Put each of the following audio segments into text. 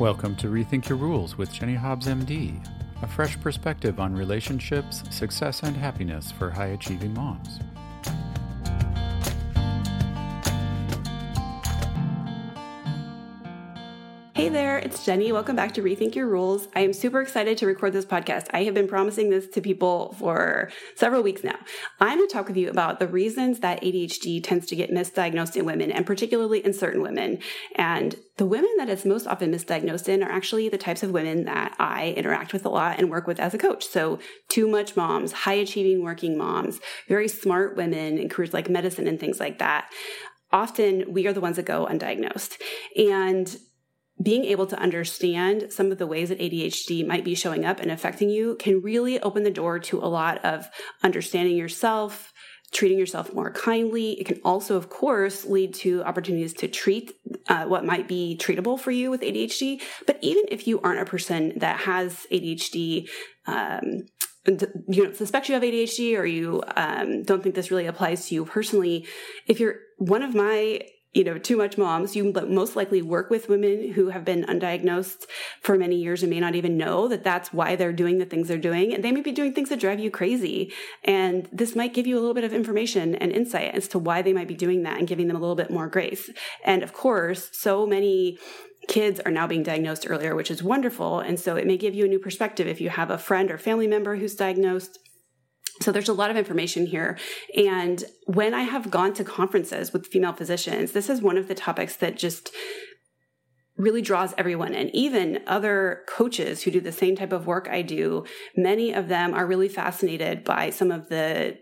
Welcome to Rethink Your Rules with Jenny Hobbs, MD, a fresh perspective on relationships, success, and happiness for high achieving moms. It's Jenny. Welcome back to Rethink Your Rules. I am super excited to record this podcast. I have been promising this to people for several weeks now. I'm going to talk with you about the reasons that ADHD tends to get misdiagnosed in women, and particularly in certain women. And the women that it's most often misdiagnosed in are actually the types of women that I interact with a lot and work with as a coach. So, too much moms, high achieving working moms, very smart women in careers like medicine and things like that. Often we are the ones that go undiagnosed. And being able to understand some of the ways that ADHD might be showing up and affecting you can really open the door to a lot of understanding yourself, treating yourself more kindly. It can also, of course, lead to opportunities to treat uh, what might be treatable for you with ADHD. But even if you aren't a person that has ADHD, um, you know, suspect you have ADHD or you um, don't think this really applies to you personally, if you're one of my you know, too much moms, you most likely work with women who have been undiagnosed for many years and may not even know that that's why they're doing the things they're doing. And they may be doing things that drive you crazy. And this might give you a little bit of information and insight as to why they might be doing that and giving them a little bit more grace. And of course, so many kids are now being diagnosed earlier, which is wonderful. And so it may give you a new perspective if you have a friend or family member who's diagnosed so there's a lot of information here. And when I have gone to conferences with female physicians, this is one of the topics that just really draws everyone in. Even other coaches who do the same type of work I do, many of them are really fascinated by some of the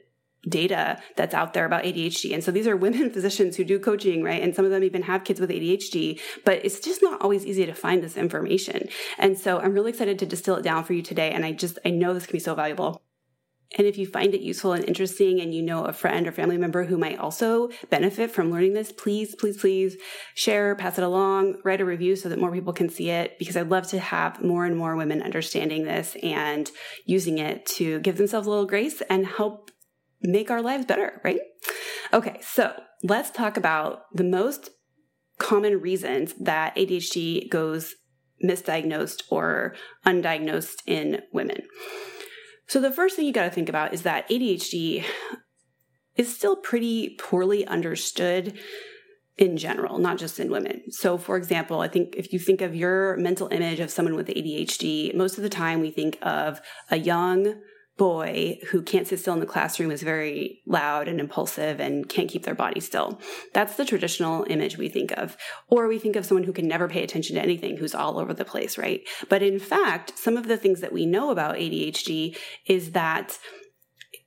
data that's out there about ADHD. And so these are women physicians who do coaching, right? And some of them even have kids with ADHD, but it's just not always easy to find this information. And so I'm really excited to distill it down for you today. And I just, I know this can be so valuable. And if you find it useful and interesting and you know a friend or family member who might also benefit from learning this, please, please, please share, pass it along, write a review so that more people can see it because I'd love to have more and more women understanding this and using it to give themselves a little grace and help make our lives better, right? Okay, so let's talk about the most common reasons that ADHD goes misdiagnosed or undiagnosed in women. So the first thing you got to think about is that ADHD is still pretty poorly understood in general, not just in women. So, for example, I think if you think of your mental image of someone with ADHD, most of the time we think of a young, boy who can't sit still in the classroom is very loud and impulsive and can't keep their body still. That's the traditional image we think of. Or we think of someone who can never pay attention to anything, who's all over the place, right? But in fact, some of the things that we know about ADHD is that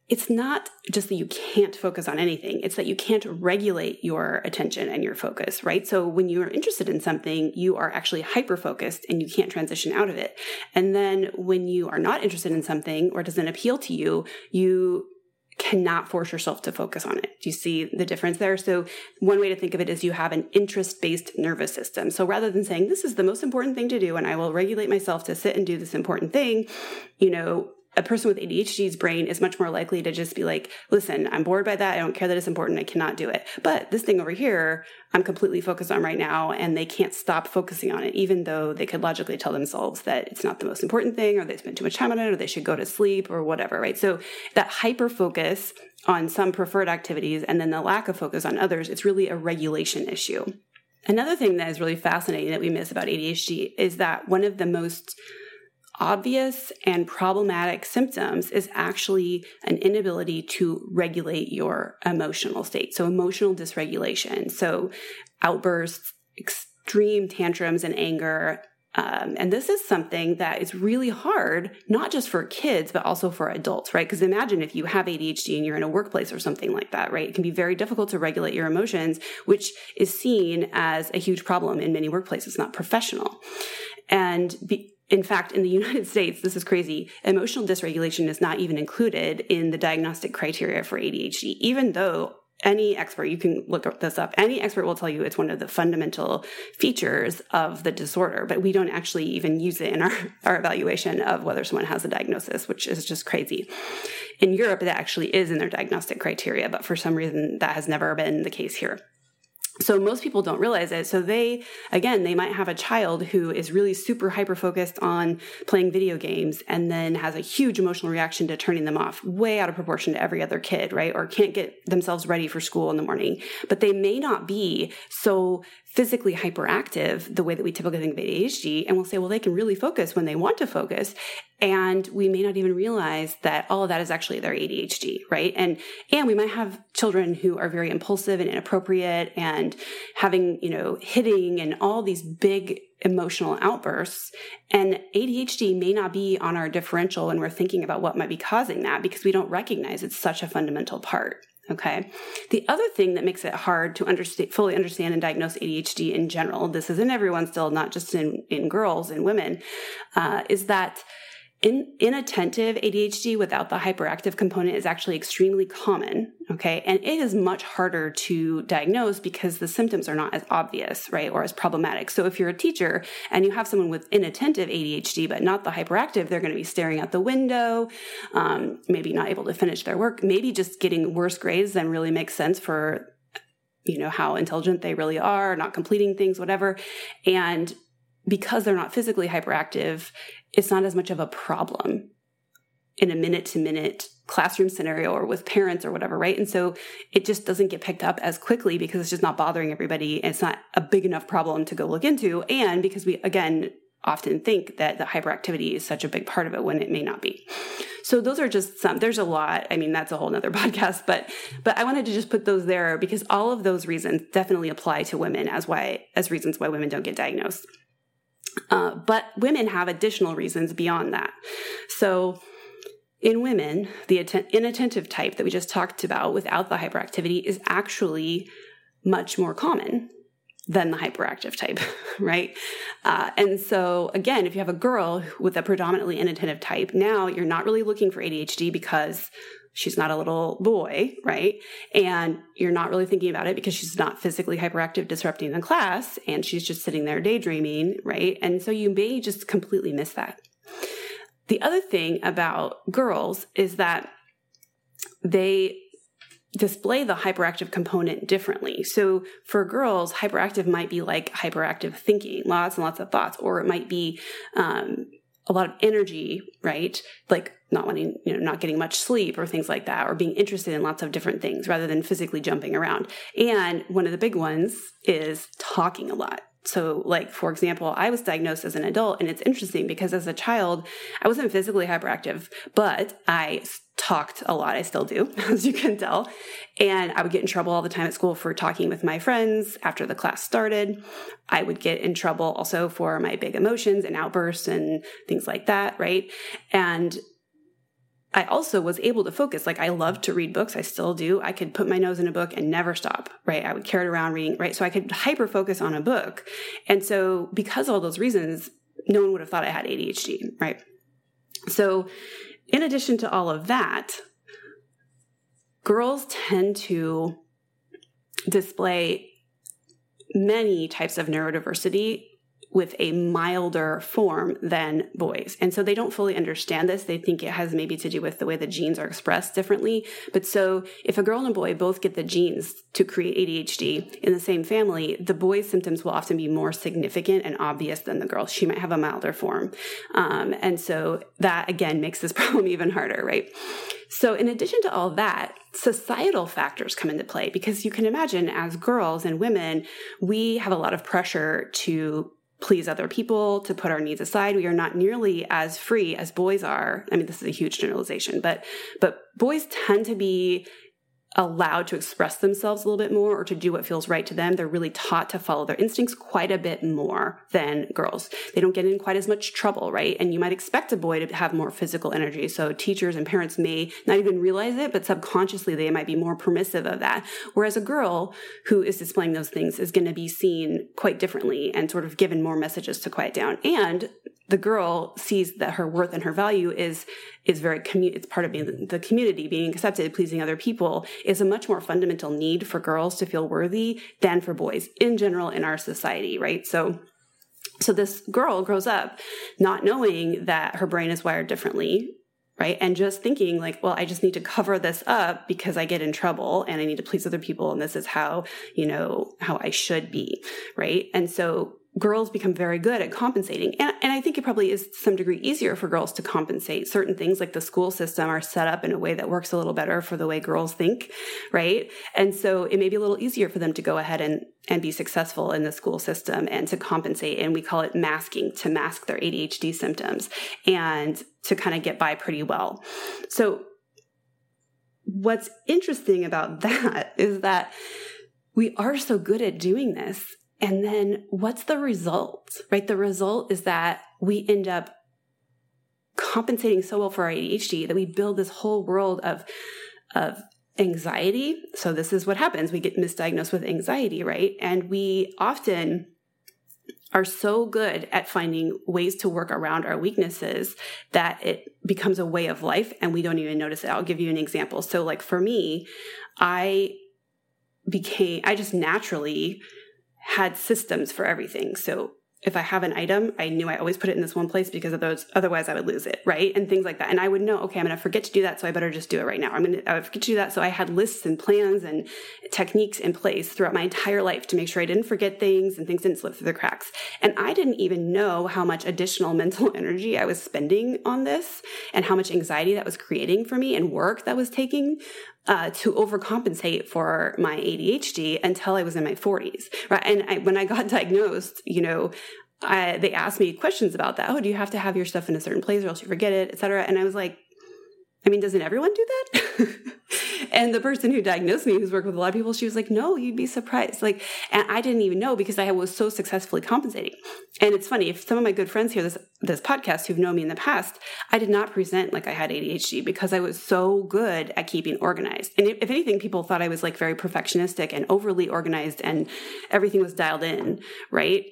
it's not just that you can't focus on anything, it's that you can't regulate your attention and your focus, right? So when you are interested in something, you are actually hyper focused and you can't transition out of it. And then when you are not interested in something or doesn't appeal to you, you cannot force yourself to focus on it. Do you see the difference there? So one way to think of it is you have an interest-based nervous system. So rather than saying this is the most important thing to do and I will regulate myself to sit and do this important thing, you know, a person with ADHD's brain is much more likely to just be like, listen, I'm bored by that. I don't care that it's important. I cannot do it. But this thing over here, I'm completely focused on right now and they can't stop focusing on it, even though they could logically tell themselves that it's not the most important thing or they spend too much time on it or they should go to sleep or whatever, right? So that hyper focus on some preferred activities and then the lack of focus on others, it's really a regulation issue. Another thing that is really fascinating that we miss about ADHD is that one of the most obvious and problematic symptoms is actually an inability to regulate your emotional state. So, emotional dysregulation. So, outbursts, extreme tantrums and anger. Um, and this is something that is really hard, not just for kids, but also for adults, right? Because imagine if you have ADHD and you're in a workplace or something like that, right? It can be very difficult to regulate your emotions, which is seen as a huge problem in many workplaces, not professional. And be, in fact, in the United States, this is crazy, emotional dysregulation is not even included in the diagnostic criteria for ADHD, even though any expert, you can look this up, any expert will tell you it's one of the fundamental features of the disorder, but we don't actually even use it in our, our evaluation of whether someone has a diagnosis, which is just crazy. In Europe, it actually is in their diagnostic criteria, but for some reason that has never been the case here. So most people don't realize it. So they, again, they might have a child who is really super hyper focused on playing video games and then has a huge emotional reaction to turning them off, way out of proportion to every other kid, right? Or can't get themselves ready for school in the morning. But they may not be so physically hyperactive the way that we typically think of ADHD. And we'll say, well, they can really focus when they want to focus. And we may not even realize that all of that is actually their ADHD, right? And, and we might have children who are very impulsive and inappropriate and having, you know, hitting and all these big emotional outbursts. And ADHD may not be on our differential when we're thinking about what might be causing that because we don't recognize it's such a fundamental part. Okay. The other thing that makes it hard to understand, fully understand and diagnose ADHD in general, this is in everyone still, not just in, in girls and women, uh, is that in, inattentive ADHD without the hyperactive component is actually extremely common. Okay. And it is much harder to diagnose because the symptoms are not as obvious, right? Or as problematic. So if you're a teacher and you have someone with inattentive ADHD, but not the hyperactive, they're going to be staring out the window, um, maybe not able to finish their work, maybe just getting worse grades than really makes sense for you know how intelligent they really are not completing things whatever and because they're not physically hyperactive, it's not as much of a problem in a minute to minute classroom scenario or with parents or whatever, right? And so it just doesn't get picked up as quickly because it's just not bothering everybody. And it's not a big enough problem to go look into. And because we, again, often think that the hyperactivity is such a big part of it when it may not be. So those are just some, there's a lot. I mean, that's a whole nother podcast, but, but I wanted to just put those there because all of those reasons definitely apply to women as why, as reasons why women don't get diagnosed. Uh, but women have additional reasons beyond that. So, in women, the atten- inattentive type that we just talked about without the hyperactivity is actually much more common than the hyperactive type, right? Uh, and so, again, if you have a girl with a predominantly inattentive type, now you're not really looking for ADHD because she's not a little boy, right? And you're not really thinking about it because she's not physically hyperactive, disrupting the class, and she's just sitting there daydreaming, right? And so you may just completely miss that. The other thing about girls is that they display the hyperactive component differently. So for girls, hyperactive might be like hyperactive thinking, lots and lots of thoughts, or it might be um, a lot of energy, right? Like not wanting, you know, not getting much sleep or things like that, or being interested in lots of different things rather than physically jumping around. And one of the big ones is talking a lot. So, like, for example, I was diagnosed as an adult, and it's interesting because as a child, I wasn't physically hyperactive, but I talked a lot. I still do, as you can tell. And I would get in trouble all the time at school for talking with my friends after the class started. I would get in trouble also for my big emotions and outbursts and things like that, right? And I also was able to focus. Like I love to read books. I still do. I could put my nose in a book and never stop, right? I would carry it around reading, right? So I could hyper focus on a book. And so because of all those reasons, no one would have thought I had ADHD, right? So in addition to all of that, girls tend to display many types of neurodiversity with a milder form than boys. And so they don't fully understand this. They think it has maybe to do with the way the genes are expressed differently. But so if a girl and a boy both get the genes to create ADHD in the same family, the boy's symptoms will often be more significant and obvious than the girl. She might have a milder form. Um, and so that again makes this problem even harder, right? So in addition to all that, societal factors come into play because you can imagine as girls and women, we have a lot of pressure to please other people, to put our needs aside. We are not nearly as free as boys are. I mean, this is a huge generalization, but but boys tend to be allowed to express themselves a little bit more or to do what feels right to them. They're really taught to follow their instincts quite a bit more than girls. They don't get in quite as much trouble, right? And you might expect a boy to have more physical energy. So teachers and parents may not even realize it, but subconsciously they might be more permissive of that. Whereas a girl who is displaying those things is going to be seen quite differently and sort of given more messages to quiet down. And the girl sees that her worth and her value is is very commu- it's part of being the community being accepted pleasing other people is a much more fundamental need for girls to feel worthy than for boys in general in our society right so so this girl grows up not knowing that her brain is wired differently right? And just thinking like, well, I just need to cover this up because I get in trouble and I need to please other people. And this is how, you know, how I should be, right? And so girls become very good at compensating. And, and I think it probably is to some degree easier for girls to compensate. Certain things like the school system are set up in a way that works a little better for the way girls think, right? And so it may be a little easier for them to go ahead and, and be successful in the school system and to compensate. And we call it masking to mask their ADHD symptoms and to kind of get by pretty well. So what's interesting about that is that we are so good at doing this and then what's the result, right? The result is that we end up compensating so well for our ADHD that we build this whole world of, of anxiety. So this is what happens. We get misdiagnosed with anxiety, right? And we often are so good at finding ways to work around our weaknesses that it becomes a way of life and we don't even notice it. I'll give you an example. So like for me, I became, I just naturally had systems for everything. So if I have an item, I knew I always put it in this one place because of those, otherwise I would lose it, right? And things like that. And I would know, okay, I'm going to forget to do that, so I better just do it right now. I'm going to, forget to do that. So I had lists and plans and techniques in place throughout my entire life to make sure I didn't forget things and things didn't slip through the cracks. And I didn't even know how much additional mental energy I was spending on this and how much anxiety that was creating for me and work that was taking uh, to overcompensate for my ADHD until I was in my 40s. Right. And I, when I got diagnosed, you know, I, they asked me questions about that. Oh, do you have to have your stuff in a certain place or else you forget it, et cetera? And I was like, I mean, doesn't everyone do that? and the person who diagnosed me, who's worked with a lot of people, she was like, no, you'd be surprised. Like, and I didn't even know because I was so successfully compensating. And it's funny, if some of my good friends hear this, this podcast who've known me in the past, I did not present like I had ADHD because I was so good at keeping organized. And if, anything, people thought I was like very perfectionistic and overly organized and everything was dialed in, right?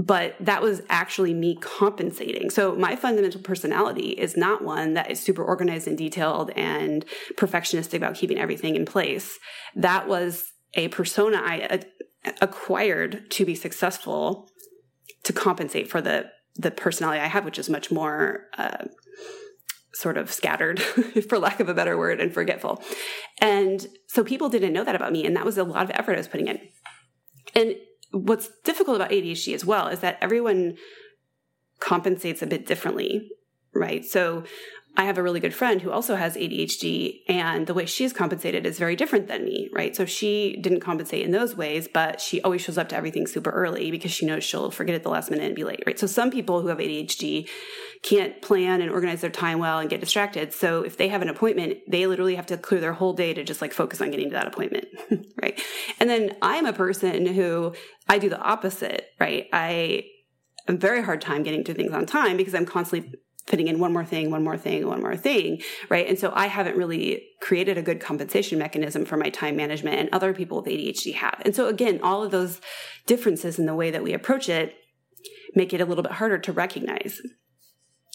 But that was actually me compensating. So my fundamental personality is not one that is super organized and detailed and perfectionistic about keeping everything in place. That was a persona I acquired to be successful to compensate for the the personality I have, which is much more uh, sort of scattered, for lack of a better word, and forgetful. And so people didn't know that about me, and that was a lot of effort I was putting in. And what's difficult about ADHD as well is that everyone compensates a bit differently, right? So I have a really good friend who also has ADHD, and the way she's compensated is very different than me, right? So she didn't compensate in those ways, but she always shows up to everything super early because she knows she'll forget at the last minute and be late, right? So some people who have ADHD can't plan and organize their time well and get distracted. So if they have an appointment, they literally have to clear their whole day to just like focus on getting to that appointment, right? And then I'm a person who I do the opposite, right? I I a very hard time getting to things on time because I'm constantly fitting in one more thing, one more thing, one more thing, right? And so I haven't really created a good compensation mechanism for my time management and other people with ADHD have. And so again, all of those differences in the way that we approach it make it a little bit harder to recognize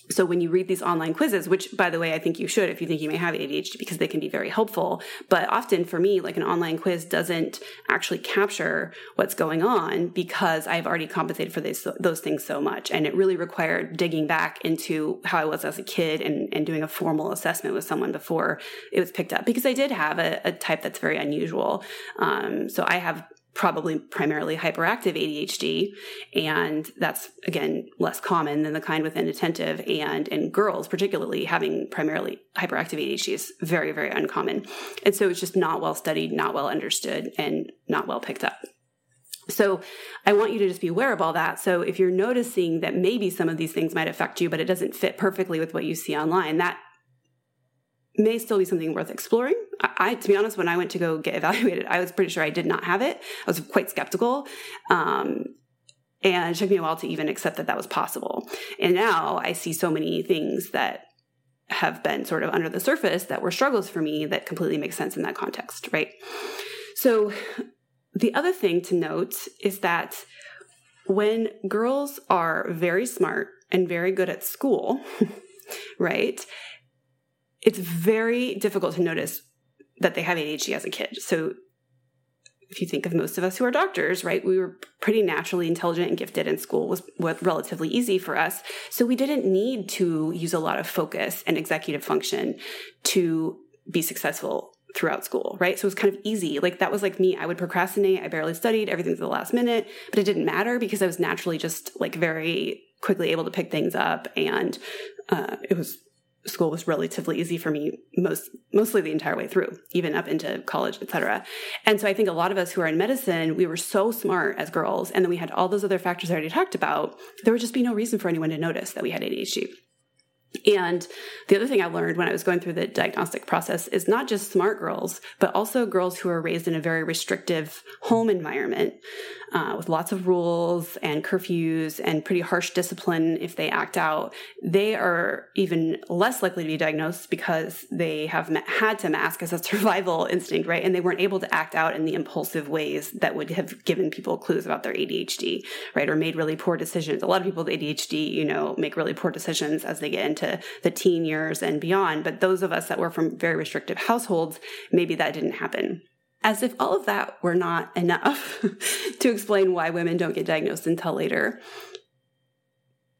so when you read these online quizzes which by the way i think you should if you think you may have adhd because they can be very helpful. But often for me like an online quiz doesn't actually capture what's going on because i've already compensated for this, those things so much. And it really required digging back into how i was as a kid and, and doing a formal assessment with someone before it was picked up. Because i did have a, a type that's very unusual. Um, so i have probably primarily hyperactive ADHD. And that's again less common than the kind with inattentive and in girls, particularly having primarily hyperactive ADHD is very, very uncommon. And so it's just not well studied, not well understood, and not well picked up. So I want you to just be aware of all that. So if you're noticing that maybe some of these things might affect you, but it doesn't fit perfectly with what you see online, that may still be something worth exploring. I, to be honest, when I went to go get evaluated, I was pretty sure I did not have it. I was quite skeptical. Um, and it took me a while to even accept that that was possible. And now I see so many things that have been sort of under the surface that were struggles for me that completely make sense in that context, right? So the other thing to note is that when girls are very smart and very good at school, right? It's very difficult to notice that they have ADHD as a kid. So if you think of most of us who are doctors, right, we were pretty naturally intelligent and gifted, and school was, relatively easy for us. So we didn't need to use a lot of focus and executive function to be successful throughout school, right? So it was kind of easy. Like that was like me. I would procrastinate. I barely studied. Everything's the last minute, but it didn't matter because I was naturally just like very quickly able to pick things up, and uh, it was school was relatively easy for me most mostly the entire way through even up into college etc and so i think a lot of us who are in medicine we were so smart as girls and then we had all those other factors i already talked about there would just be no reason for anyone to notice that we had adhd and the other thing I learned when I was going through the diagnostic process is not just smart girls, but also girls who are raised in a very restrictive home environment uh, with lots of rules and curfews and pretty harsh discipline if they act out. They are even less likely to be diagnosed because they have had to mask as a survival instinct, right? And they weren't able to act out in the impulsive ways that would have given people clues about their ADHD, right? Or made really poor decisions. A lot of people with ADHD, you know, make really poor decisions as they get into into the teen years and beyond. But those of us that were from very restrictive households, maybe that didn't happen. As if all of that were not enough to explain why women don't get diagnosed until later.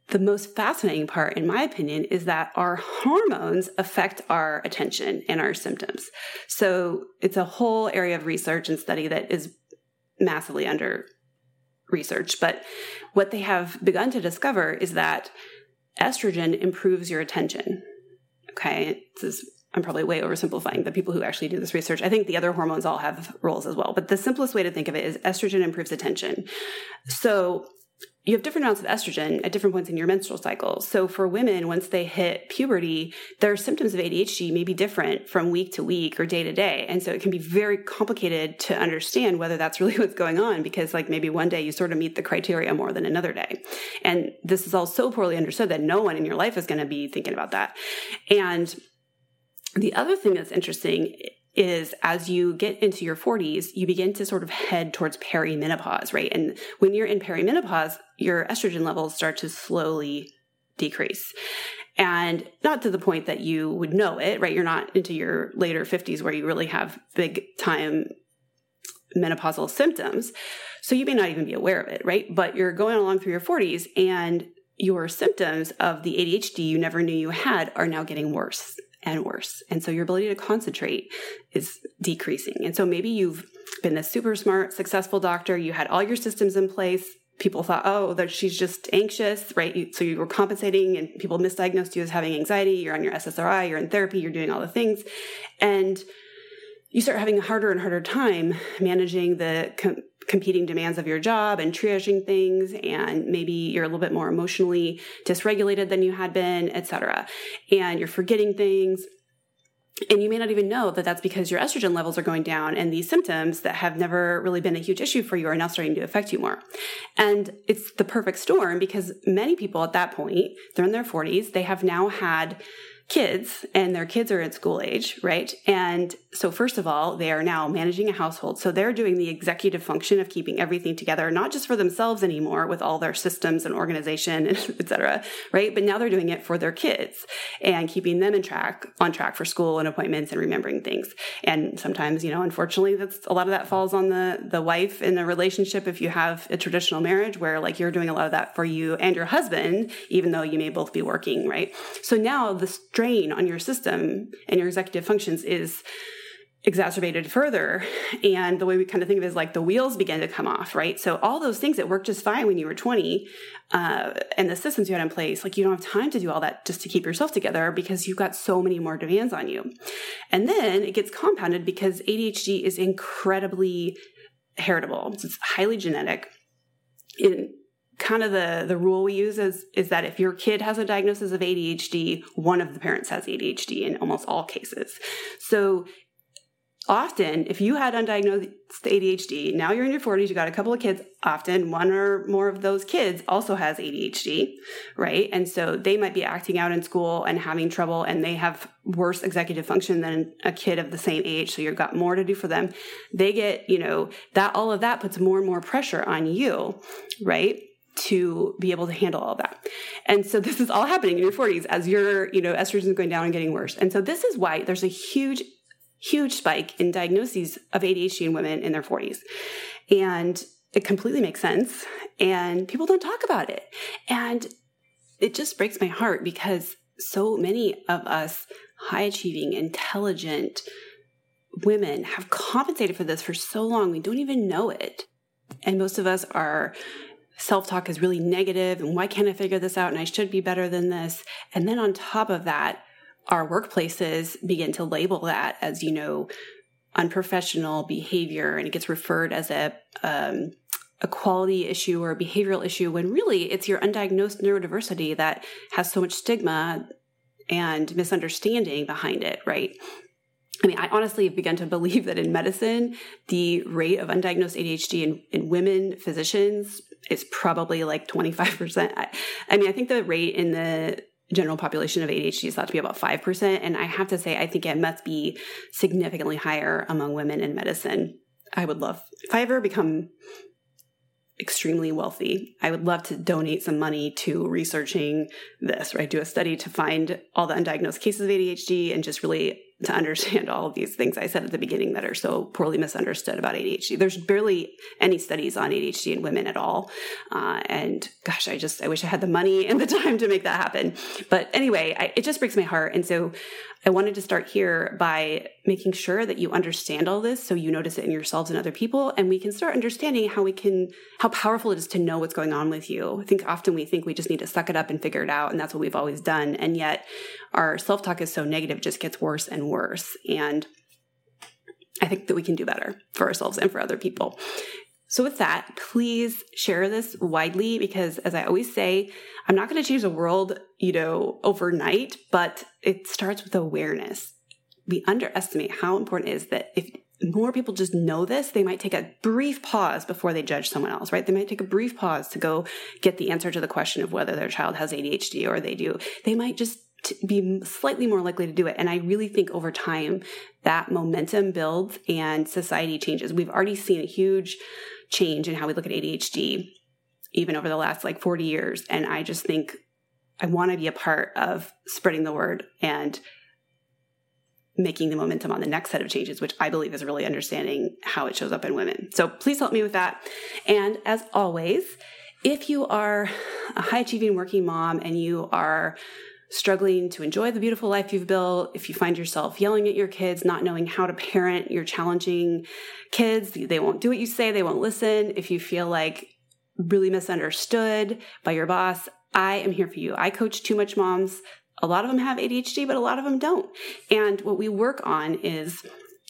The most fascinating part, in my opinion, is that our hormones affect our attention and our symptoms. So it's a whole area of research and study that is massively under research. But what they have begun to discover is that estrogen improves your attention. Okay, this is I'm probably way oversimplifying the people who actually do this research. I think the other hormones all have roles as well, but the simplest way to think of it is estrogen improves attention. So you have different amounts of estrogen at different points in your menstrual cycle. So for women, once they hit puberty, their symptoms of ADHD may be different from week to week or day to day. And so it can be very complicated to understand whether that's really what's going on because like maybe one day you sort of meet the criteria more than another day. And this is all so poorly understood that no one in your life is going to be thinking about that. And the other thing that's interesting is as you get into your 40s, you begin to sort of head towards perimenopause, right? And when you're in perimenopause, your estrogen levels start to slowly decrease. And not to the point that you would know it, right? You're not into your later 50s where you really have big time menopausal symptoms. So you may not even be aware of it, right? But you're going along through your 40s and your symptoms of the ADHD you never knew you had are now getting worse and worse. And so your ability to concentrate is decreasing. And so maybe you've been a super smart, successful doctor, you had all your systems in place. People thought, oh, that she's just anxious, right? So you were compensating, and people misdiagnosed you as having anxiety. You're on your SSRI, you're in therapy, you're doing all the things, and you start having a harder and harder time managing the com- competing demands of your job and triaging things and maybe you're a little bit more emotionally dysregulated than you had been etc and you're forgetting things and you may not even know that that's because your estrogen levels are going down and these symptoms that have never really been a huge issue for you are now starting to affect you more. And it's the perfect storm because many people at that point, they're in their 40s, they have now had kids and their kids are at school age, right? And so first of all, they are now managing a household. So they're doing the executive function of keeping everything together, not just for themselves anymore with all their systems and organization, et cetera, right? But now they're doing it for their kids and keeping them in track, on track for school and appointments and remembering things. And sometimes, you know, unfortunately, that's a lot of that falls on the, the wife in the relationship. If you have a traditional marriage where like you're doing a lot of that for you and your husband, even though you may both be working, right? So now this strain on your system and your executive functions is exacerbated further. And the way we kind of think of it is like the wheels begin to come off, right? So all those things that worked just fine when you were 20 uh, and the systems you had in place, like you don't have time to do all that just to keep yourself together because you've got so many more demands on you. And then it gets compounded because ADHD is incredibly heritable. It's highly genetic. Kind of the the rule we use is is that if your kid has a diagnosis of ADHD, one of the parents has ADHD in almost all cases. So often if you had undiagnosed ADHD, now you're in your 40s, you got a couple of kids, often one or more of those kids also has ADHD, right? And so they might be acting out in school and having trouble and they have worse executive function than a kid of the same age. So you've got more to do for them. They get, you know, that all of that puts more and more pressure on you, right? To be able to handle all that. And so this is all happening in your 40s as your, you know, estrogen is going down and getting worse. And so this is why there's a huge huge spike in diagnoses of ADHD in women in their 40s. And it completely makes sense. And people don't talk about it. And it just breaks my heart because so many of us high achieving, intelligent women have compensated for this for so long. We don't even know it. And most of us are self talk is really negative and why can't I figure this out and I should be better than this. And then on top of that, our workplaces begin to label that as, you know, unprofessional behavior and it gets referred as a, um, a quality issue or a behavioral issue when really it's your undiagnosed neurodiversity that has so much stigma and misunderstanding behind it, right? I mean, I honestly have begun to believe that in medicine, the rate of undiagnosed ADHD in, in women physicians is probably like 25%. I, I mean, I think the rate in the general population of ADHD is thought to be about 5%. And I have to say, I think it must be significantly higher among women in medicine. I would love, if I ever become extremely wealthy, I would love to donate some money to researching this, right? Do a study to find all the undiagnosed cases of ADHD and just really to understand all of these things I said at the beginning that are so poorly misunderstood about ADHD. There's barely any studies on ADHD in women at all. Uh, and gosh, I just, I wish I had the money and the time to make that happen. But anyway, I, it just breaks my heart. And so I wanted to start here by making sure that you understand all this so you notice it in yourselves and other people and we can start understanding how we can how powerful it is to know what's going on with you. I think often we think we just need to suck it up and figure it out and that's what we've always done and yet our self-talk is so negative just gets worse and worse and I think that we can do better for ourselves and for other people. So, with that, please share this widely because, as I always say, I'm not going to change the world, you know, overnight, but it starts with awareness. We underestimate how important it is that if more people just know this, they might take a brief pause before they judge someone else, right? They might take a brief pause to go get the answer to the question of whether their child has ADHD or they do. They might just be slightly more likely to do it. And I really think over time that momentum builds and society changes. We've already seen a huge change in how we look at ADHD, even over the last like 40 years. And I just think I want to be a part of spreading the word and making the momentum on the next set of changes, which I believe is really understanding how it shows up in women. So please help me with that. And as always, if you are a high achieving working mom and you are struggling to enjoy the beautiful life you've built, if you find yourself yelling at your kids, not knowing how to parent your challenging kids, they won't do what you say, they won't listen. If you feel like really misunderstood by your boss, I am here for you. I coach too much moms. A lot of them have ADHD, but a lot of them don't. And what we work on is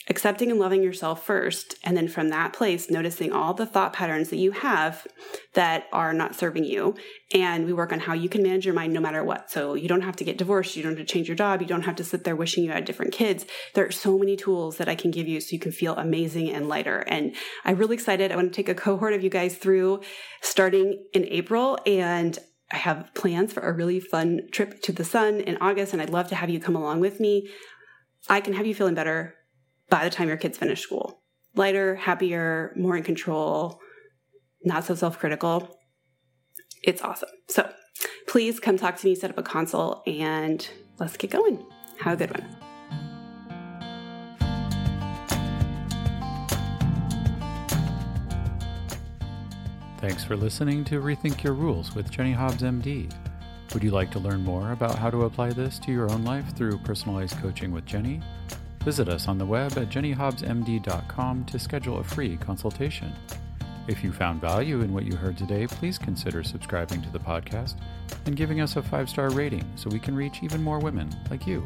accepting and loving yourself first. And then from that place, noticing all the thought patterns that you have that are not serving you. And we work on how you can manage your mind no matter what. So you don't have to get divorced. You don't have to change your job. You don't have to sit there wishing you had different kids. There are so many tools that I can give you so you can feel amazing and lighter. And I'm really excited. I want to take a cohort of you guys through starting in April. And I have plans for a really fun trip to the sun in August. And I'd love to have you come along with me. I can have you feeling better by the time your kids finish school. Lighter, happier, more in control, not so self critical. It's awesome. So please come talk to me, set up a consult, and let's get going. Have a good one. Thanks for listening to Rethink Your Rules with Jenny Hobbs, MD. Would you like to learn more about how to apply this to your own life through personalized coaching with Jenny? Visit us on the web at jennyhobbsmd.com to schedule a free consultation. If you found value in what you heard today, please consider subscribing to the podcast and giving us a five star rating so we can reach even more women like you.